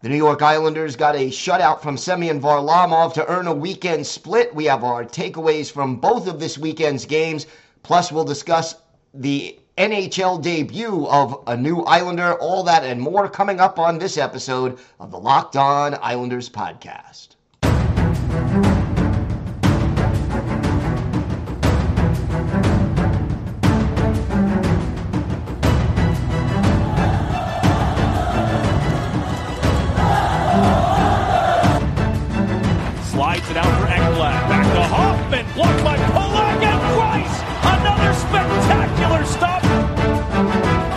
The New York Islanders got a shutout from Semyon Varlamov to earn a weekend split. We have our takeaways from both of this weekend's games. Plus, we'll discuss the NHL debut of a new Islander. All that and more coming up on this episode of the Locked On Islanders podcast.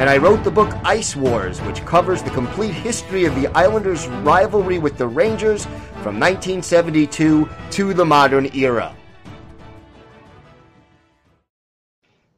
and I wrote the book Ice Wars, which covers the complete history of the Islanders' rivalry with the Rangers from 1972 to the modern era.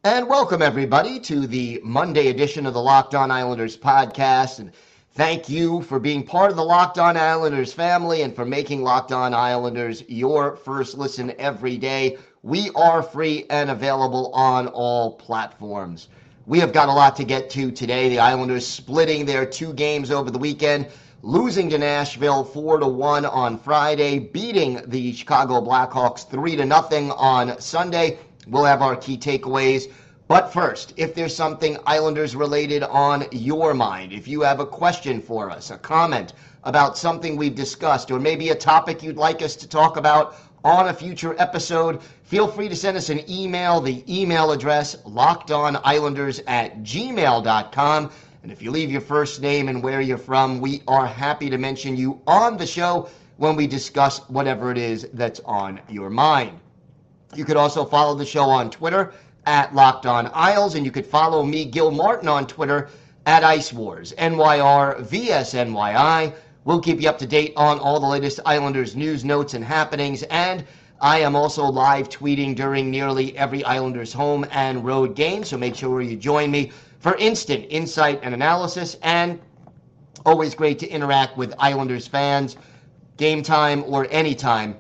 And welcome, everybody, to the Monday edition of the Locked On Islanders podcast. And thank you for being part of the Locked On Islanders family and for making Locked On Islanders your first listen every day. We are free and available on all platforms. We have got a lot to get to today. The Islanders splitting their two games over the weekend, losing to Nashville 4 to 1 on Friday, beating the Chicago Blackhawks 3 to nothing on Sunday. We'll have our key takeaways. But first, if there's something Islanders related on your mind, if you have a question for us, a comment about something we've discussed, or maybe a topic you'd like us to talk about on a future episode, feel free to send us an email. The email address, lockedonislanders at gmail.com. And if you leave your first name and where you're from, we are happy to mention you on the show when we discuss whatever it is that's on your mind. You could also follow the show on Twitter at Locked On Isles, and you could follow me, Gil Martin, on Twitter at Ice Wars, NYR VSNYI. We'll keep you up to date on all the latest Islanders news, notes, and happenings. And I am also live tweeting during nearly every Islanders home and road game, so make sure you join me for instant insight and analysis. And always great to interact with Islanders fans, game time or anytime.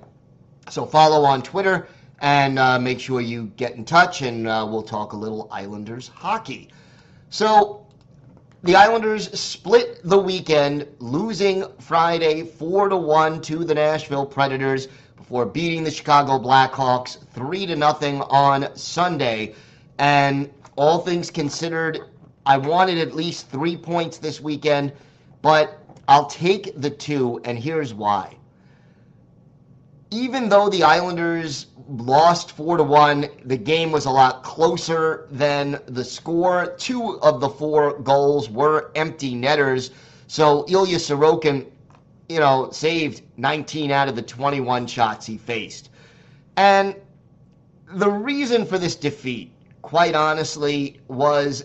So follow on Twitter and uh, make sure you get in touch, and uh, we'll talk a little Islanders hockey. So the Islanders split the weekend, losing Friday four to one to the Nashville Predators before beating the Chicago Blackhawks three to nothing on Sunday. And all things considered, I wanted at least three points this weekend, but I'll take the two, and here's why. Even though the Islanders lost four to one, the game was a lot closer than the score. Two of the four goals were empty netters. So Ilya Sorokin, you know, saved 19 out of the 21 shots he faced. And the reason for this defeat, quite honestly, was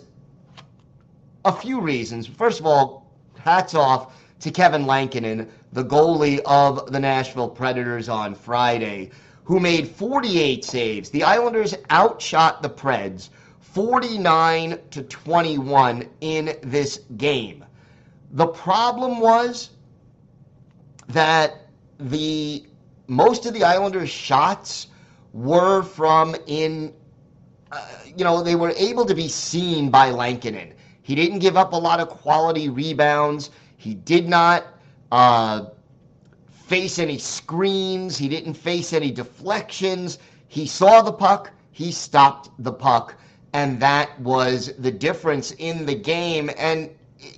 a few reasons. First of all, hats off to Kevin Lankinen, the goalie of the Nashville Predators on Friday, who made 48 saves. The Islanders outshot the Preds 49 to 21 in this game. The problem was that the most of the Islanders' shots were from in uh, you know, they were able to be seen by Lankinen. He didn't give up a lot of quality rebounds. He did not uh, face any screens. He didn't face any deflections. He saw the puck. He stopped the puck. And that was the difference in the game. And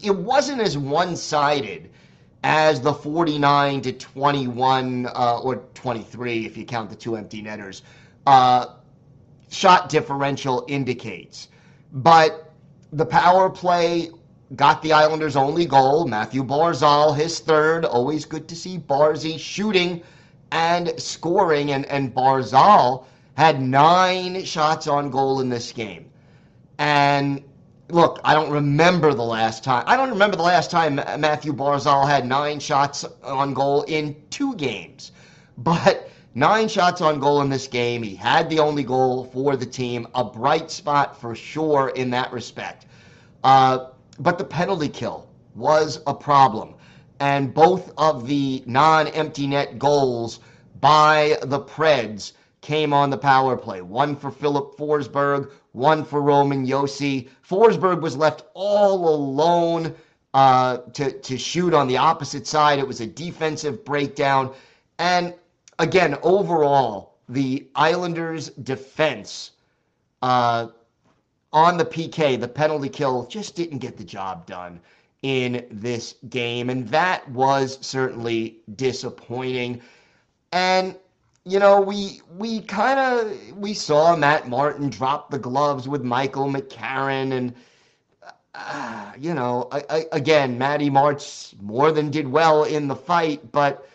it wasn't as one sided as the 49 to 21 uh, or 23, if you count the two empty netters, uh, shot differential indicates. But the power play got the Islanders' only goal. Matthew Barzal, his third. Always good to see Barzy shooting and scoring. And, and Barzal had nine shots on goal in this game. And look, I don't remember the last time. I don't remember the last time Matthew Barzal had nine shots on goal in two games. But nine shots on goal in this game. He had the only goal for the team, a bright spot for sure in that respect. Uh, but the penalty kill was a problem. And both of the non empty net goals by the Preds came on the power play. One for Filip Forsberg, one for Roman Josi. Forsberg was left all alone uh, to, to shoot on the opposite side. It was a defensive breakdown. And again, overall, the Islanders' defense uh, on the PK, the penalty kill, just didn't get the job done in this game. And that was certainly disappointing. And you know, we we kind of we saw Matt Martin drop the gloves with Michael McCarron, and uh, you know, I, I, again, Matty March more than did well in the fight, but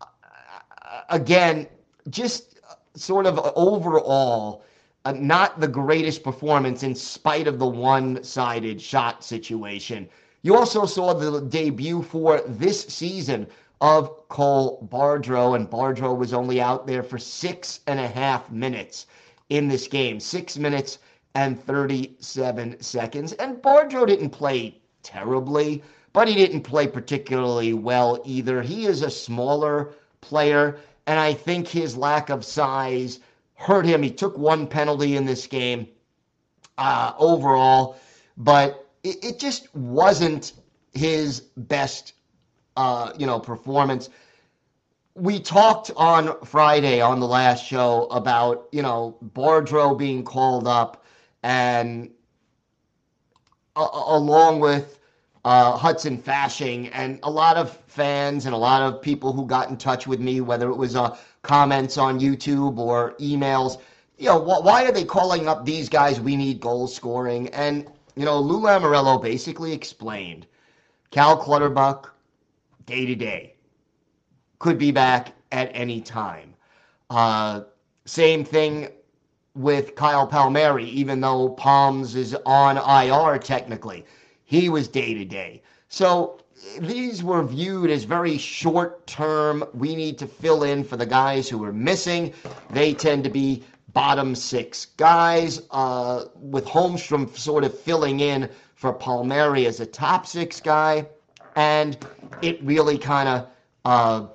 uh, again, just sort of overall, uh, not the greatest performance in spite of the one-sided shot situation. You also saw the debut for this season of Cole Bardreau, and Bardreau was only out there for six and a half minutes in this game. Six minutes and 37 seconds. And Bardreau didn't play terribly, but he didn't play particularly well either. He is a smaller player, and I think his lack of size hurt him. He took one penalty in this game uh, overall, but it, it just wasn't his best uh, you know, performance. We talked on Friday on the last show about, you know, Bardreau being called up and uh, along with uh, Hudson Fasching and a lot of fans and a lot of people who got in touch with me, whether it was uh, comments on YouTube or emails, you know, wh- why are they calling up these guys? We need goal scoring. And, you know, Lou Lamoriello basically explained Cal Clutterbuck, day to day. Could be back at any time. Uh, same thing with Kyle Palmieri, even though Palms is on IR technically. He was day to day. So these were viewed as very short term. We need to fill in for the guys who are missing. They tend to be bottom six guys, uh, with Holmstrom sort of filling in for Palmieri as a top six guy and it really kind of uh,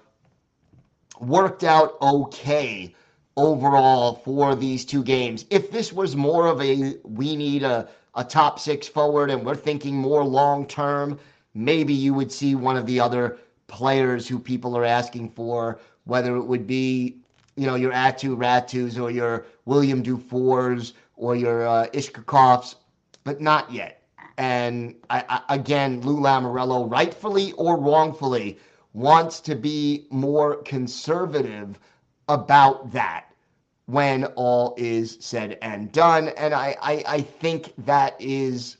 worked out okay overall for these two games. If this was more of a we need a, a top six forward and we're thinking more long term, maybe you would see one of the other players who people are asking for, whether it would be you know your Aatu Rätys or your William Dufours or your uh, Iskhakovs, but not yet. And I, I, again, Lou Lamoriello, rightfully or wrongfully, wants to be more conservative about that when all is said and done. And I, I, I think that is,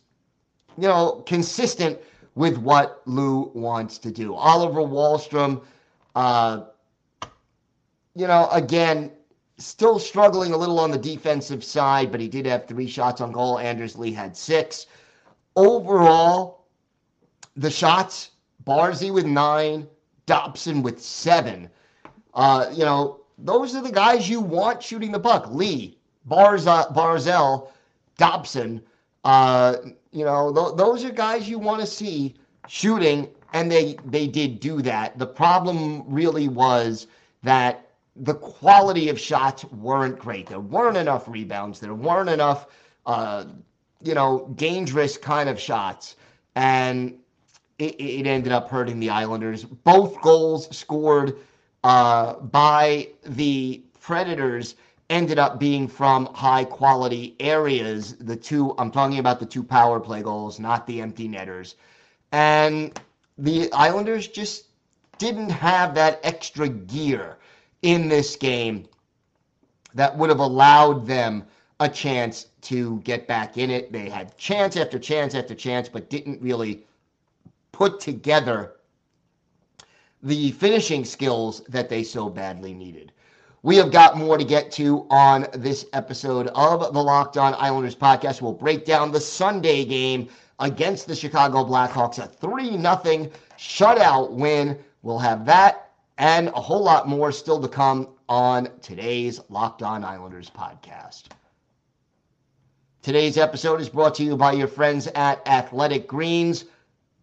you know, consistent with what Lou wants to do. Oliver Wahlstrom, uh, you know, again, still struggling a little on the defensive side, but he did have three shots on goal. Anders Lee had six overall, the shots, Barzy with nine, Dobson with seven. Uh, you know, those are the guys you want shooting the puck. Lee, Barza, Barzal, Dobson. Uh, you know, th- those are guys you want to see shooting, and they they did do that. The problem really was that the quality of shots weren't great. There weren't enough rebounds. There weren't enough uh, you know, dangerous kind of shots. And it, it ended up hurting the Islanders. Both goals scored uh, by the Predators ended up being from high quality areas. The two, I'm talking about the two power play goals, not the empty netters. And the Islanders just didn't have that extra gear in this game that would have allowed them a chance to get back in it. They had chance after chance after chance, but didn't really put together the finishing skills that they so badly needed. We have got more to get to on this episode of the Locked On Islanders podcast. We'll break down the Sunday game against the Chicago Blackhawks, a 3 0 shutout win. We'll have that and a whole lot more still to come on today's Locked On Islanders podcast. Today's episode is brought to you by your friends at Athletic Greens.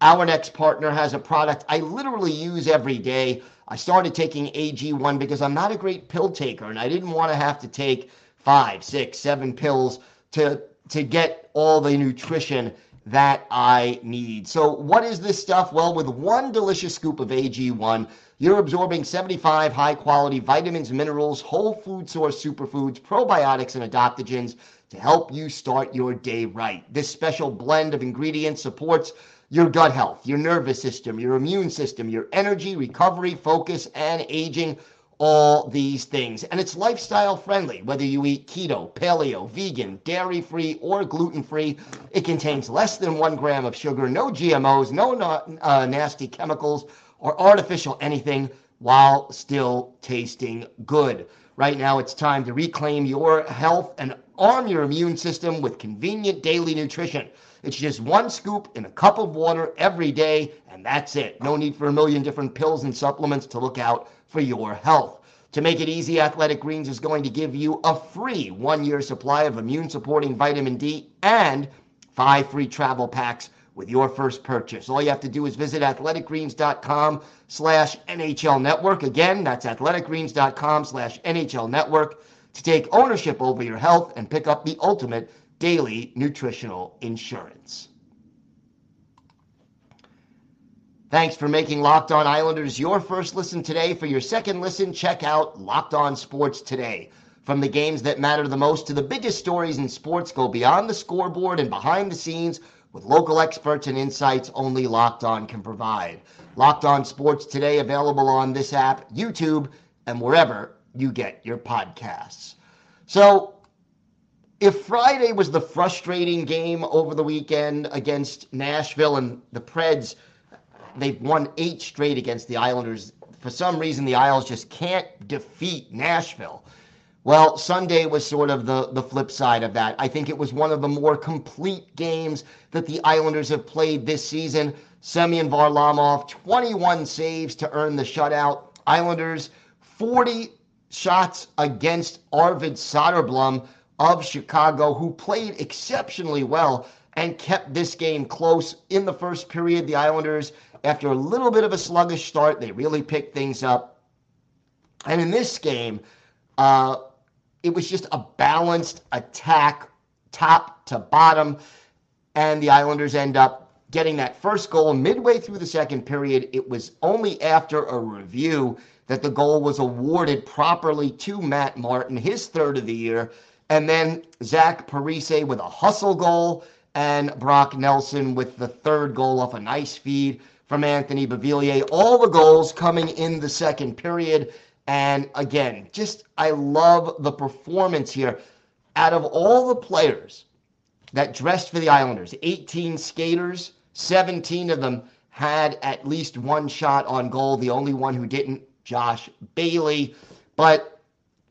Our next partner has a product I literally use every day. I started taking AG1 because I'm not a great pill taker and I didn't want to have to take five, six, seven pills to, to get all the nutrition that I need. So, what is this stuff? Well, with one delicious scoop of AG1, you're absorbing 75 high quality vitamins, minerals, whole food source superfoods, probiotics, and adaptogens to help you start your day right. This special blend of ingredients supports your gut health, your nervous system, your immune system, your energy, recovery, focus, and aging all these things. And it's lifestyle friendly, whether you eat keto, paleo, vegan, dairy free, or gluten free. It contains less than one gram of sugar, no GMOs, no uh, nasty chemicals, or artificial anything while still tasting good. Right now, it's time to reclaim your health and arm your immune system with convenient daily nutrition. It's just one scoop in a cup of water every day, and that's it. No need for a million different pills and supplements to look out for your health. To make it easy, Athletic Greens is going to give you a free one year supply of immune supporting vitamin D and five free travel packs with your first purchase. All you have to do is visit athleticgreens.com slash NHL network. Again, that's athleticgreens.com slash NHL network to take ownership over your health and pick up the ultimate daily nutritional insurance. Thanks for making Locked On Islanders your first listen today. For your second listen, check out Locked On Sports Today. From the games that matter the most to the biggest stories in sports, go beyond the scoreboard and behind the scenes with local experts and insights only Locked On can provide. Locked On Sports Today available on this app, YouTube, and wherever you get your podcasts. So, if Friday was the frustrating game over the weekend against Nashville and the Preds, they've won eight straight against the Islanders. For some reason, the Isles just can't defeat Nashville. Well, Sunday was sort of the, the flip side of that. I think it was one of the more complete games that the Islanders have played this season. Semyon Varlamov, 21 saves to earn the shutout. Islanders, 40 shots against Arvid Soderblom of Chicago, who played exceptionally well and kept this game close in the first period. The Islanders, after a little bit of a sluggish start, they really picked things up. And in this game, uh, it was just a balanced attack, top to bottom. And the Islanders end up getting that first goal midway through the second period. It was only after a review that the goal was awarded properly to Matt Martin, his third of the year. And then Zach Parise with a hustle goal, and Brock Nelson with the third goal off a nice feed from Anthony Beauvillier. All the goals coming in the second period. And again, just I love the performance here. Out of all the players that dressed for the Islanders, 18 skaters, 17 of them had at least one shot on goal. The only one who didn't, Josh Bailey. But,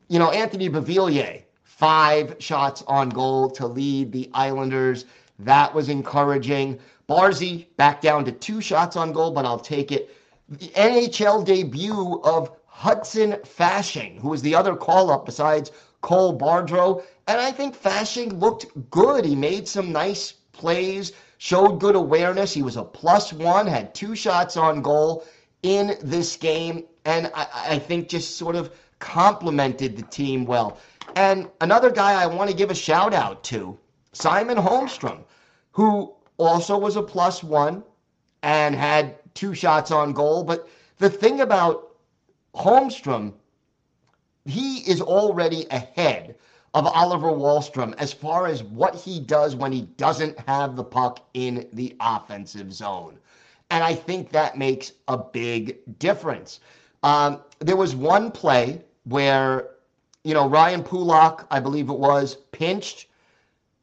you know, Anthony Beauvillier, five shots on goal to lead the Islanders. That was encouraging. Barzy back down to two shots on goal, but I'll take it. The NHL debut of Hudson Fasching, who was the other call up besides Cole Bardreau. And I think Fasching looked good. He made some nice plays, showed good awareness. He was a plus one, had two shots on goal in this game, and I, I think just sort of complemented the team well. And another guy I want to give a shout out to, Simon Holmstrom, who also was a plus one and had two shots on goal. But the thing about Holmstrom, he is already ahead of Oliver Wahlstrom as far as what he does when he doesn't have the puck in the offensive zone. And I think that makes a big difference. Um, there was one play where you know, Ryan Pulock, I believe it was, pinched.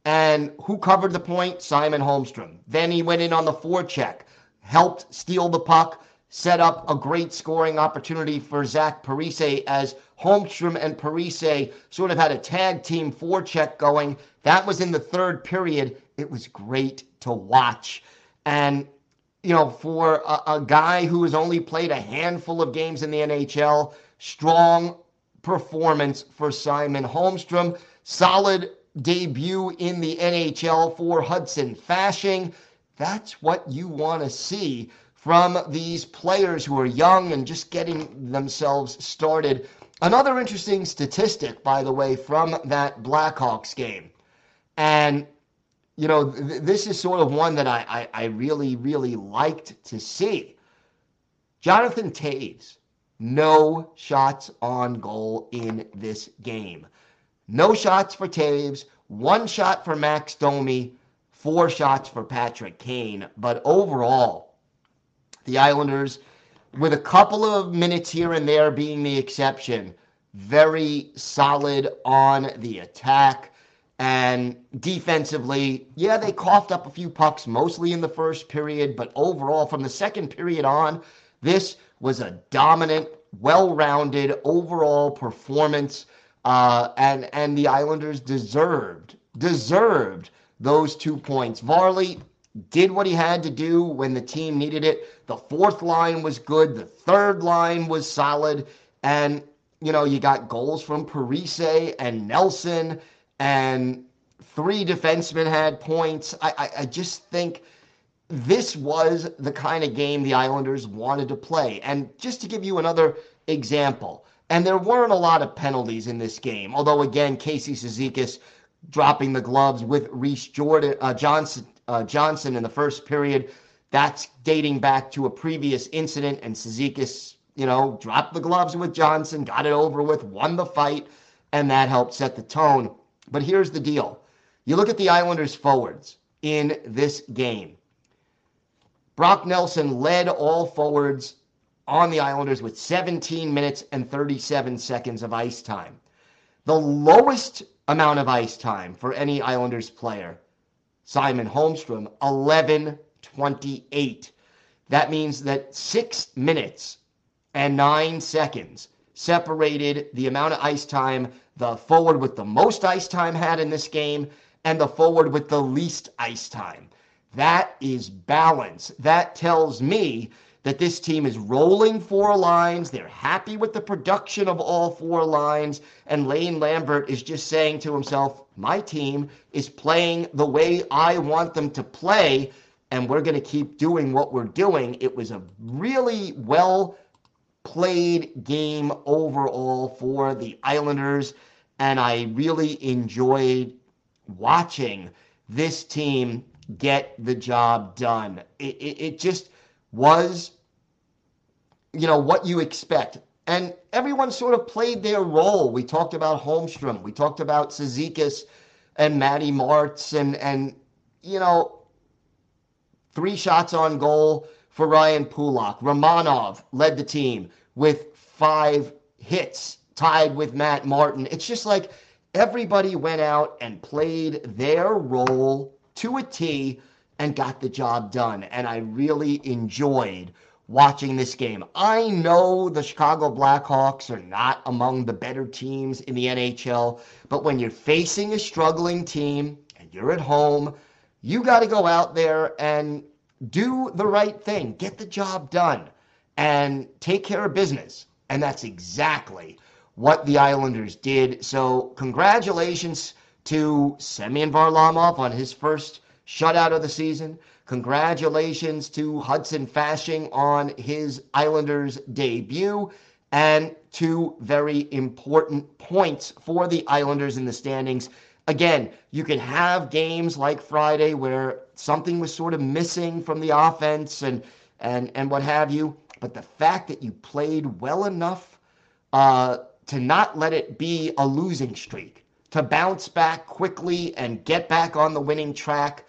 And who covered the point? Simon Holmstrom. Then he went in on the forecheck, helped steal the puck, set up a great scoring opportunity for Zach Parise as Holmstrom and Parise sort of had a tag team forecheck going. That was in the third period. It was great to watch. And, you know, for a, a guy who has only played a handful of games in the NHL, strong, performance for Simon Holmstrom. Solid debut in the NHL for Hudson Fasching. That's what you want to see from these players who are young and just getting themselves started. Another interesting statistic, by the way, from that Blackhawks game. And, you know, th- this is sort of one that I, I, I really, really liked to see. Jonathan Toews, no shots on goal in this game. No shots for Toews, one shot for Max Domi, four shots for Patrick Kane. But overall, the Islanders, with a couple of minutes here and there being the exception, very solid on the attack. And defensively, yeah, they coughed up a few pucks, mostly in the first period, but overall, from the second period on, this was a dominant, well-rounded overall performance, uh, and and the Islanders deserved deserved those two points. Varley did what he had to do when the team needed it. The fourth line was good. The third line was solid, and you know you got goals from Parise and Nelson, and three defensemen had points. I, I, I just think this was the kind of game the Islanders wanted to play. And just to give you another example, and there weren't a lot of penalties in this game, although again, Casey Cizikas dropping the gloves with Reese Jordan uh, Johnson uh, Johnson in the first period. That's dating back to a previous incident, and Cizikas, you know, dropped the gloves with Johnson, got it over with, won the fight, and that helped set the tone. But here's the deal: you look at the Islanders forwards in this game. Brock Nelson led all forwards on the Islanders with 17 minutes and 37 seconds of ice time. The lowest amount of ice time for any Islanders player, Simon Holmstrom, 11:28. That means that 6 minutes and 9 seconds separated the amount of ice time the forward with the most ice time had in this game and the forward with the least ice time. That is balance. That tells me that this team is rolling four lines. They're happy with the production of all four lines. And Lane Lambert is just saying to himself, my team is playing the way I want them to play. And we're going to keep doing what we're doing. It was a really well played game overall for the Islanders. And I really enjoyed watching this team get the job done. It, it, it just was, you know, what you expect. And everyone sort of played their role. We talked about Holmstrom. We talked about Cizikas and Matty Martz and, and, you know, three shots on goal for Ryan Pulock. Romanov led the team with five hits, tied with Matt Martin. It's just like everybody went out and played their role to a T and got the job done. And I really enjoyed watching this game. I know the Chicago Blackhawks are not among the better teams in the NHL, but when you're facing a struggling team and you're at home, you got to go out there and do the right thing, get the job done, and take care of business. And that's exactly what the Islanders did. So, congratulations to Semyon Varlamov on his first shutout of the season. Congratulations to Hudson Fasching on his Islanders debut. And two very important points for the Islanders in the standings. Again, you can have games like Friday where something was sort of missing from the offense and and and what have you. But the fact that you played well enough uh, to not let it be a losing streak, to bounce back quickly and get back on the winning track,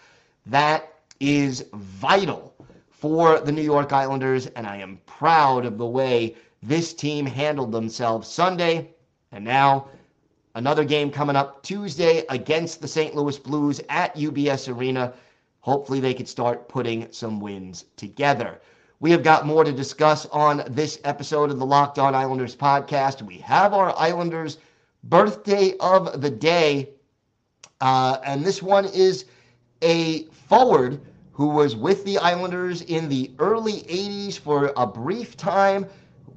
that is vital for the New York Islanders. And I am proud of the way this team handled themselves Sunday. And now another game coming up Tuesday against the St. Louis Blues at UBS Arena. Hopefully, they could start putting some wins together. We have got more to discuss on this episode of the Locked On Islanders podcast. We have our Islanders birthday of the day, uh, and this one is a forward who was with the Islanders in the early 80s for a brief time.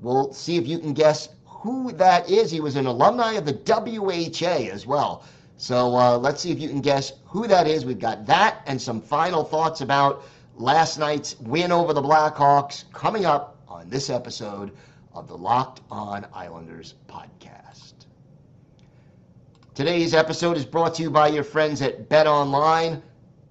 We'll see if you can guess who that is. He was an alumni of the WHA as well. So uh, let's see if you can guess who that is. We've got that and some final thoughts about last night's win over the Blackhawks coming up on this episode of the Locked On Islanders podcast. Today's episode is brought to you by your friends at Bet Online.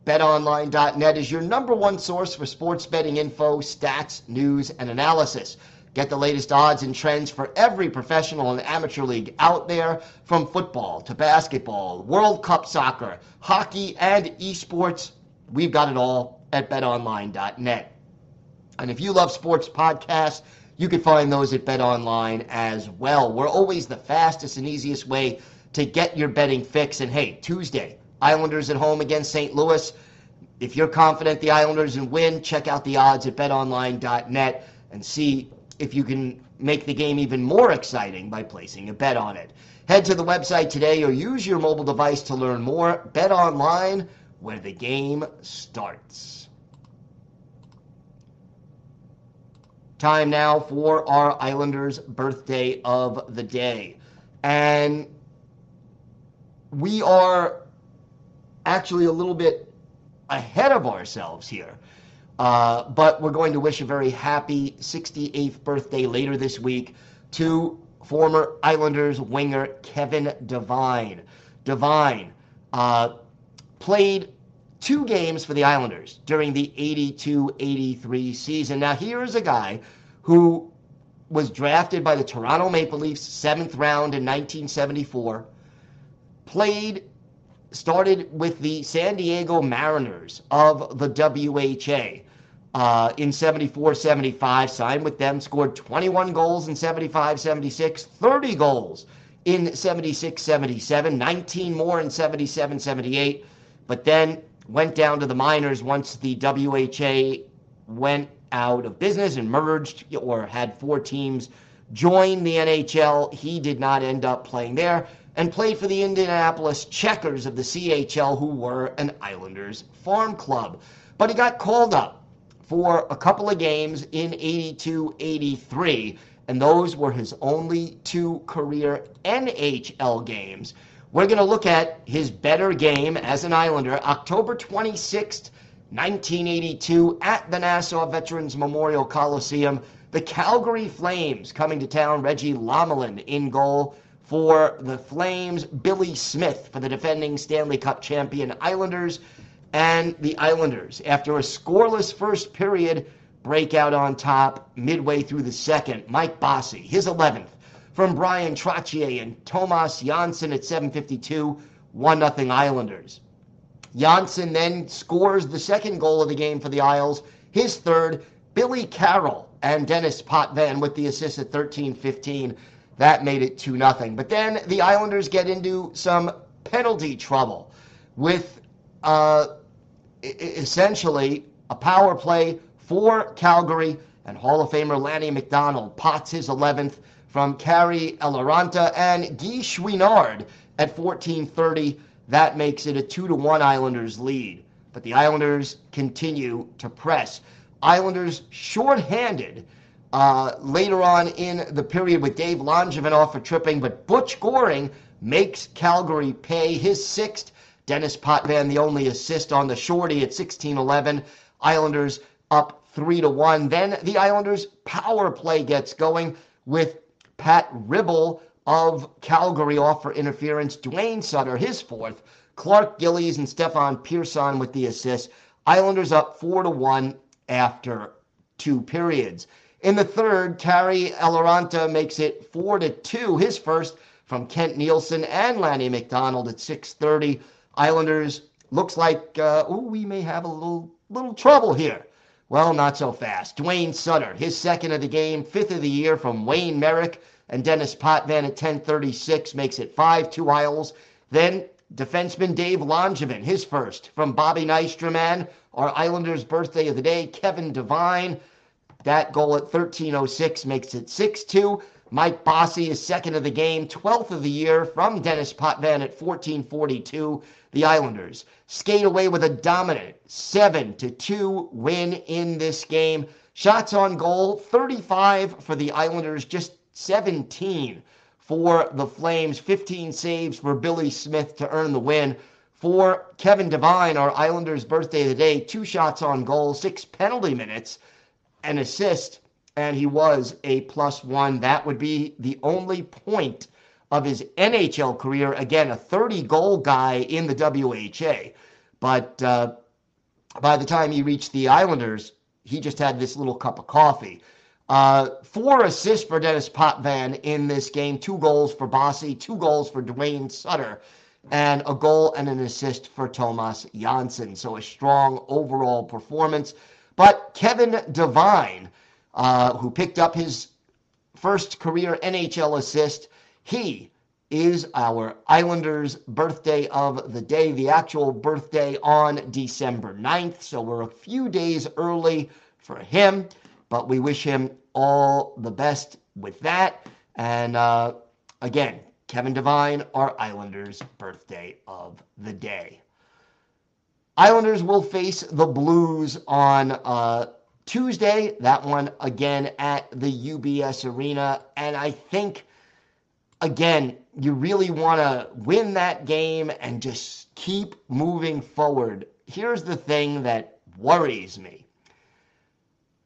BetOnline.net is your number one source for sports betting info, stats, news, and analysis. Get the latest odds and trends for every professional and amateur league out there, from football to basketball, World Cup soccer, hockey, and esports. We've got it all at betonline.net. And if you love sports podcasts, you can find those at BetOnline as well. We're always the fastest and easiest way to get your betting fix. And hey, Tuesday, Islanders at home against St. Louis. If you're confident the Islanders will win, check out the odds at betonline.net and see if you can make the game even more exciting by placing a bet on it. Head to the website today or use your mobile device to learn more. Bet online where the game starts. Time now for our Islanders birthday of the day. And we are actually a little bit ahead of ourselves here. Uh, but we're going to wish a very happy 68th birthday later this week to former Islanders winger Kevin Devine. Devine uh, played two games for the Islanders during the 82 83 season. Now, here is a guy who was drafted by the Toronto Maple Leafs, seventh round in 1974, played started with the San Diego Mariners of the WHA uh, in 74 75, signed with them, scored 21 goals in 75 76, 30 goals in 76 77, 19 more in 77 78, but then went down to the minors once the WHA went out of business and merged or had four teams join the NHL. He did not end up playing there and played for the Indianapolis Checkers of the CHL, who were an Islanders farm club. But he got called up for a couple of games in 82 83, and those were his only two career NHL games. We're going to look at his better game as an Islander, October 26th, 1982, at the Nassau Veterans Memorial Coliseum. The Calgary Flames coming to town, Reggie Lemelin in goal for the Flames, Billy Smith for the defending Stanley Cup champion Islanders, and the Islanders, after a scoreless first period, break out on top midway through the second. Mike Bossy, his 11th, from Brian Trottier and Tomas Jonsson at 7.52, 1-0 Islanders. Jonsson then scores the second goal of the game for the Isles, his third. Billy Carroll and Denis Potvin with the assist at 13-15. That made it 2 0. But then the Islanders get into some penalty trouble with uh, essentially a power play for Calgary and Hall of Famer Lanny McDonald pots his 11th from Kari Eloranta and Guy Chouinard at 14:30. That makes it a 2 to 1 Islanders lead. But the Islanders continue to press. Islanders shorthanded uh, later on in the period with Dave Langevin off for tripping, but Butch Goring makes Calgary pay his sixth Denis Potvin, the only assist on the shorty at 16-11. Islanders up three to one. Then the Islanders power play gets going with Pat Ribble of Calgary off for interference. Duane Sutter, his fourth. Clark Gillies and Stefan Persson with the assist. Islanders up four to one after two periods. In the third, Kari Eloranta makes it four to two, his first from Kent Nilsson and Lanny McDonald at 6:30. Islanders looks like uh, oh we may have a little little trouble here. Well, not so fast. Duane Sutter, his second of the game, fifth of the year from Wayne Merrick and Denis Potvin at 10:36 makes it 5-2 Isles. Then defenseman Dave Langevin, his first from Bobby Nystrom and our Islanders' birthday of the day, Kevin Devine. That goal at 13:06 makes it 6-2. Mike Bossy is second of the game, 12th of the year from Denis Potvin at 14:42 the Islanders skate away with a dominant 7 to 2 win in this game. Shots on goal 35 for the Islanders, just 17 for the Flames, 15 saves for Billy Smith to earn the win. For Kevin Devine, our Islanders' birthday today, two shots on goal, six penalty minutes, an assist, and he was a plus one. That would be the only point of his NHL career. Again, a 30 goal guy in the WHA. But uh, by the time he reached the Islanders, he just had this little cup of coffee. Uh, four assists for Denis Potvin in this game, two goals for Bossy, two goals for Duane Sutter, and a goal and an assist for Tomas Jonsson. So a strong overall performance. But Kevin Devine, uh, who picked up his first career NHL assist, he is our Islanders' birthday of the day, the actual birthday on December 9th. So we're a few days early for him, but we wish him all the best with that. And uh, again, Kevin Devine, our Islanders' birthday of the day. Islanders will face the Blues on uh, Tuesday. That one again at the UBS Arena. And I think, again, you really want to win that game and just keep moving forward. Here's the thing that worries me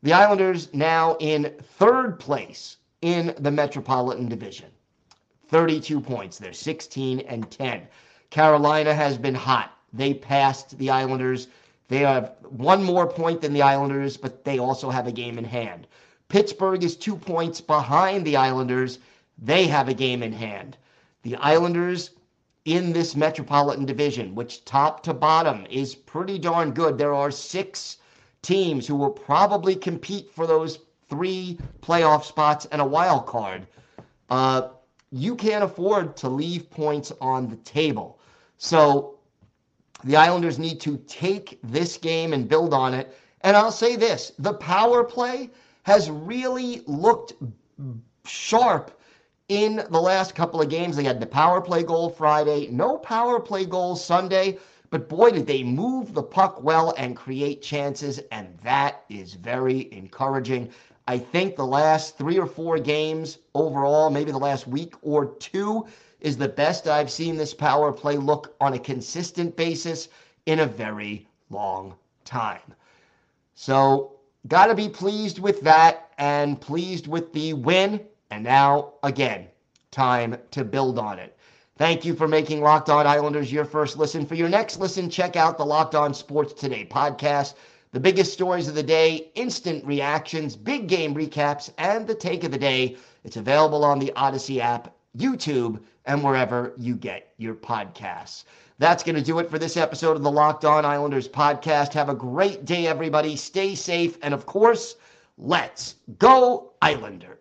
the Islanders now in third place in the Metropolitan Division. 32 points. They're 16 and 10. Carolina has been hot. They passed the Islanders. They have one more point than the Islanders, but they also have a game in hand. Pittsburgh is two points behind the Islanders. They have a game in hand. The Islanders in this Metropolitan Division, which top to bottom is pretty darn good. There are six teams who will probably compete for those three playoff spots and a wild card. Uh, you can't afford to leave points on the table. So the Islanders need to take this game and build on it. And I'll say this the power play has really looked sharp in the last couple of games. They had the power play goal Friday, no power play goal Sunday. But boy, did they move the puck well and create chances, and that is very encouraging. I think the last three or four games overall, maybe the last week or two, is the best I've seen this power play look on a consistent basis in a very long time. So, got to be pleased with that and pleased with the win. And now, again, time to build on it. Thank you for making Locked On Islanders your first listen. For your next listen, check out the Locked On Sports Today podcast. The biggest stories of the day, instant reactions, big game recaps, and the take of the day. It's available on the Odyssey app, YouTube, and wherever you get your podcasts. That's going to do it for this episode of the Locked On Islanders podcast. Have a great day, everybody. Stay safe. And of course, let's go, Islanders.